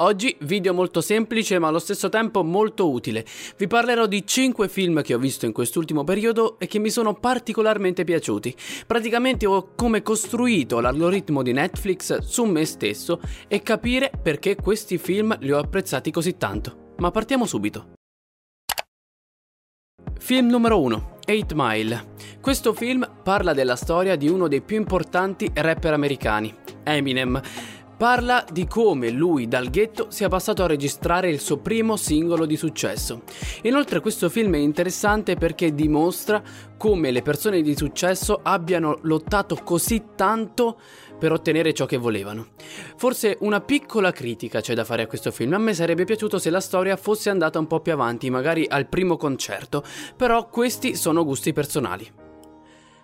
Oggi video molto semplice ma allo stesso tempo molto utile. Vi parlerò di 5 film che ho visto in quest'ultimo periodo e che mi sono particolarmente piaciuti. Praticamente ho come costruito l'algoritmo di Netflix su me stesso e capire perché questi film li ho apprezzati così tanto. Ma partiamo subito. Film numero 1. 8 Mile. Questo film parla della storia di uno dei più importanti rapper americani, Eminem Parla di come lui dal ghetto sia passato a registrare il suo primo singolo di successo. Inoltre questo film è interessante perché dimostra come le persone di successo abbiano lottato così tanto per ottenere ciò che volevano. Forse una piccola critica c'è da fare a questo film. A me sarebbe piaciuto se la storia fosse andata un po' più avanti, magari al primo concerto, però questi sono gusti personali.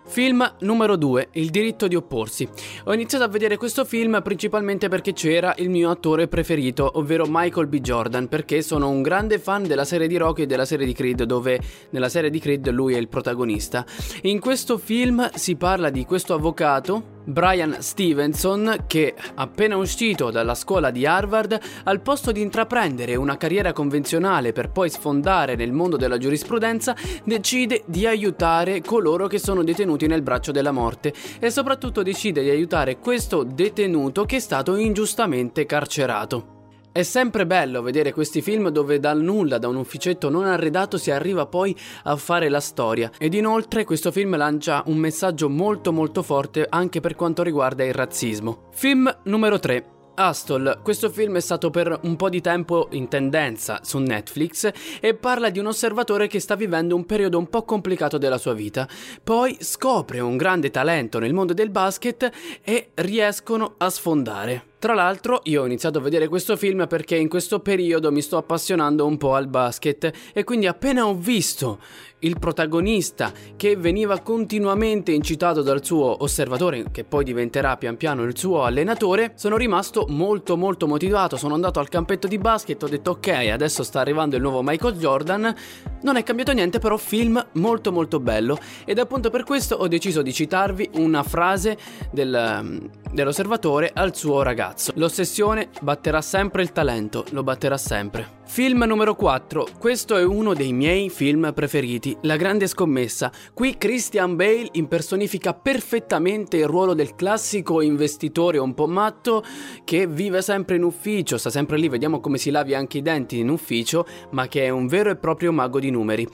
Film numero 2, Il diritto di opporsi. Ho iniziato a vedere questo film principalmente perché c'era il mio attore preferito, ovvero Michael B. Jordan, perché sono un grande fan della serie di Rocky e della serie di Creed, dove nella serie di Creed lui è il protagonista. In questo film si parla di questo avvocato Brian Stevenson, che appena uscito dalla scuola di Harvard, al posto di intraprendere una carriera convenzionale per poi sfondare nel mondo della giurisprudenza, decide di aiutare coloro che sono detenuti nel braccio della morte e soprattutto decide di aiutare questo detenuto che è stato ingiustamente carcerato. È sempre bello vedere questi film dove dal nulla, da un ufficetto non arredato, si arriva poi a fare la storia. Ed inoltre questo film lancia un messaggio molto molto forte anche per quanto riguarda il razzismo. Film numero 3. Astol, questo film è stato per un po' di tempo in tendenza su Netflix e parla di un osservatore che sta vivendo un periodo un po' complicato della sua vita. Poi scopre un grande talento nel mondo del basket e riescono a sfondare. Tra l'altro io ho iniziato a vedere questo film perché in questo periodo mi sto appassionando un po' al basket e quindi appena ho visto il protagonista che veniva continuamente incitato dal suo osservatore, che poi diventerà pian piano il suo allenatore, sono rimasto molto molto motivato, sono andato al campetto di basket, ho detto ok, adesso sta arrivando il nuovo Michael Jordan, non è cambiato niente però film molto molto bello. Ed appunto per questo ho deciso di citarvi una frase del, dell'osservatore al suo ragazzo. L'ossessione batterà sempre il talento, lo batterà sempre. Film numero 4. Questo è uno dei miei film preferiti, La grande scommessa. Qui Christian Bale impersonifica perfettamente il ruolo del classico investitore un po' matto che vive sempre in ufficio, sta sempre lì, vediamo come si lavi anche i denti in ufficio, ma che è un vero e proprio mago di numeri.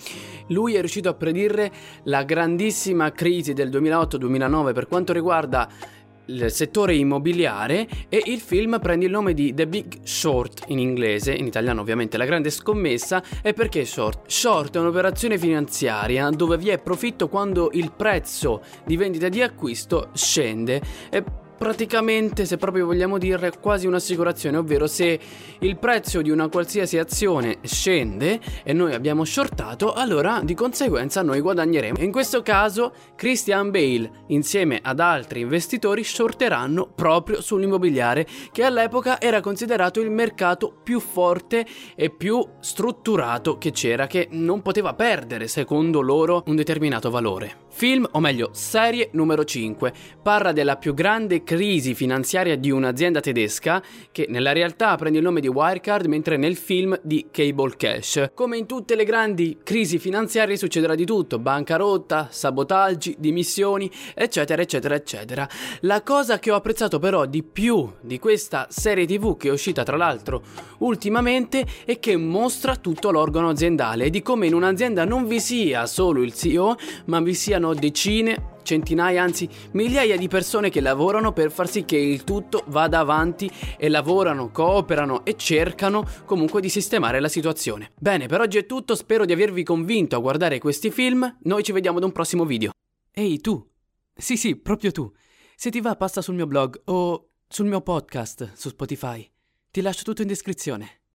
Lui è riuscito a predire la grandissima crisi del 2008-2009 per quanto riguarda il settore immobiliare e il film prende il nome di The Big Short in inglese, in italiano ovviamente la grande scommessa, e perché short? Short è un'operazione finanziaria dove vi è profitto quando il prezzo di vendita di acquisto scende e praticamente, se proprio vogliamo dire, quasi un'assicurazione, ovvero se il prezzo di una qualsiasi azione scende e noi abbiamo shortato, allora di conseguenza noi guadagneremo. In questo caso Christian Bale insieme ad altri investitori shorteranno proprio sull'immobiliare che all'epoca era considerato il mercato più forte e più strutturato che c'era, che non poteva perdere secondo loro un determinato valore. Film, o meglio, serie numero 5, parla della più grande crisi finanziaria di un'azienda tedesca che nella realtà prende il nome di Wirecard mentre nel film di Cable Cash. Come in tutte le grandi crisi finanziarie succederà di tutto, bancarotta, sabotaggi, dimissioni, eccetera, eccetera, eccetera. La cosa che ho apprezzato però di più di questa serie tv che è uscita tra l'altro ultimamente è che mostra tutto l'organo aziendale e di come in un'azienda non vi sia solo il CEO ma vi siano sono decine, centinaia, anzi migliaia di persone che lavorano per far sì che il tutto vada avanti e lavorano, cooperano e cercano comunque di sistemare la situazione. Bene, per oggi è tutto, spero di avervi convinto a guardare questi film, noi ci vediamo ad un prossimo video. Ehi tu! Sì sì, proprio tu. Se ti va passa sul mio blog o sul mio podcast su Spotify. Ti lascio tutto in descrizione.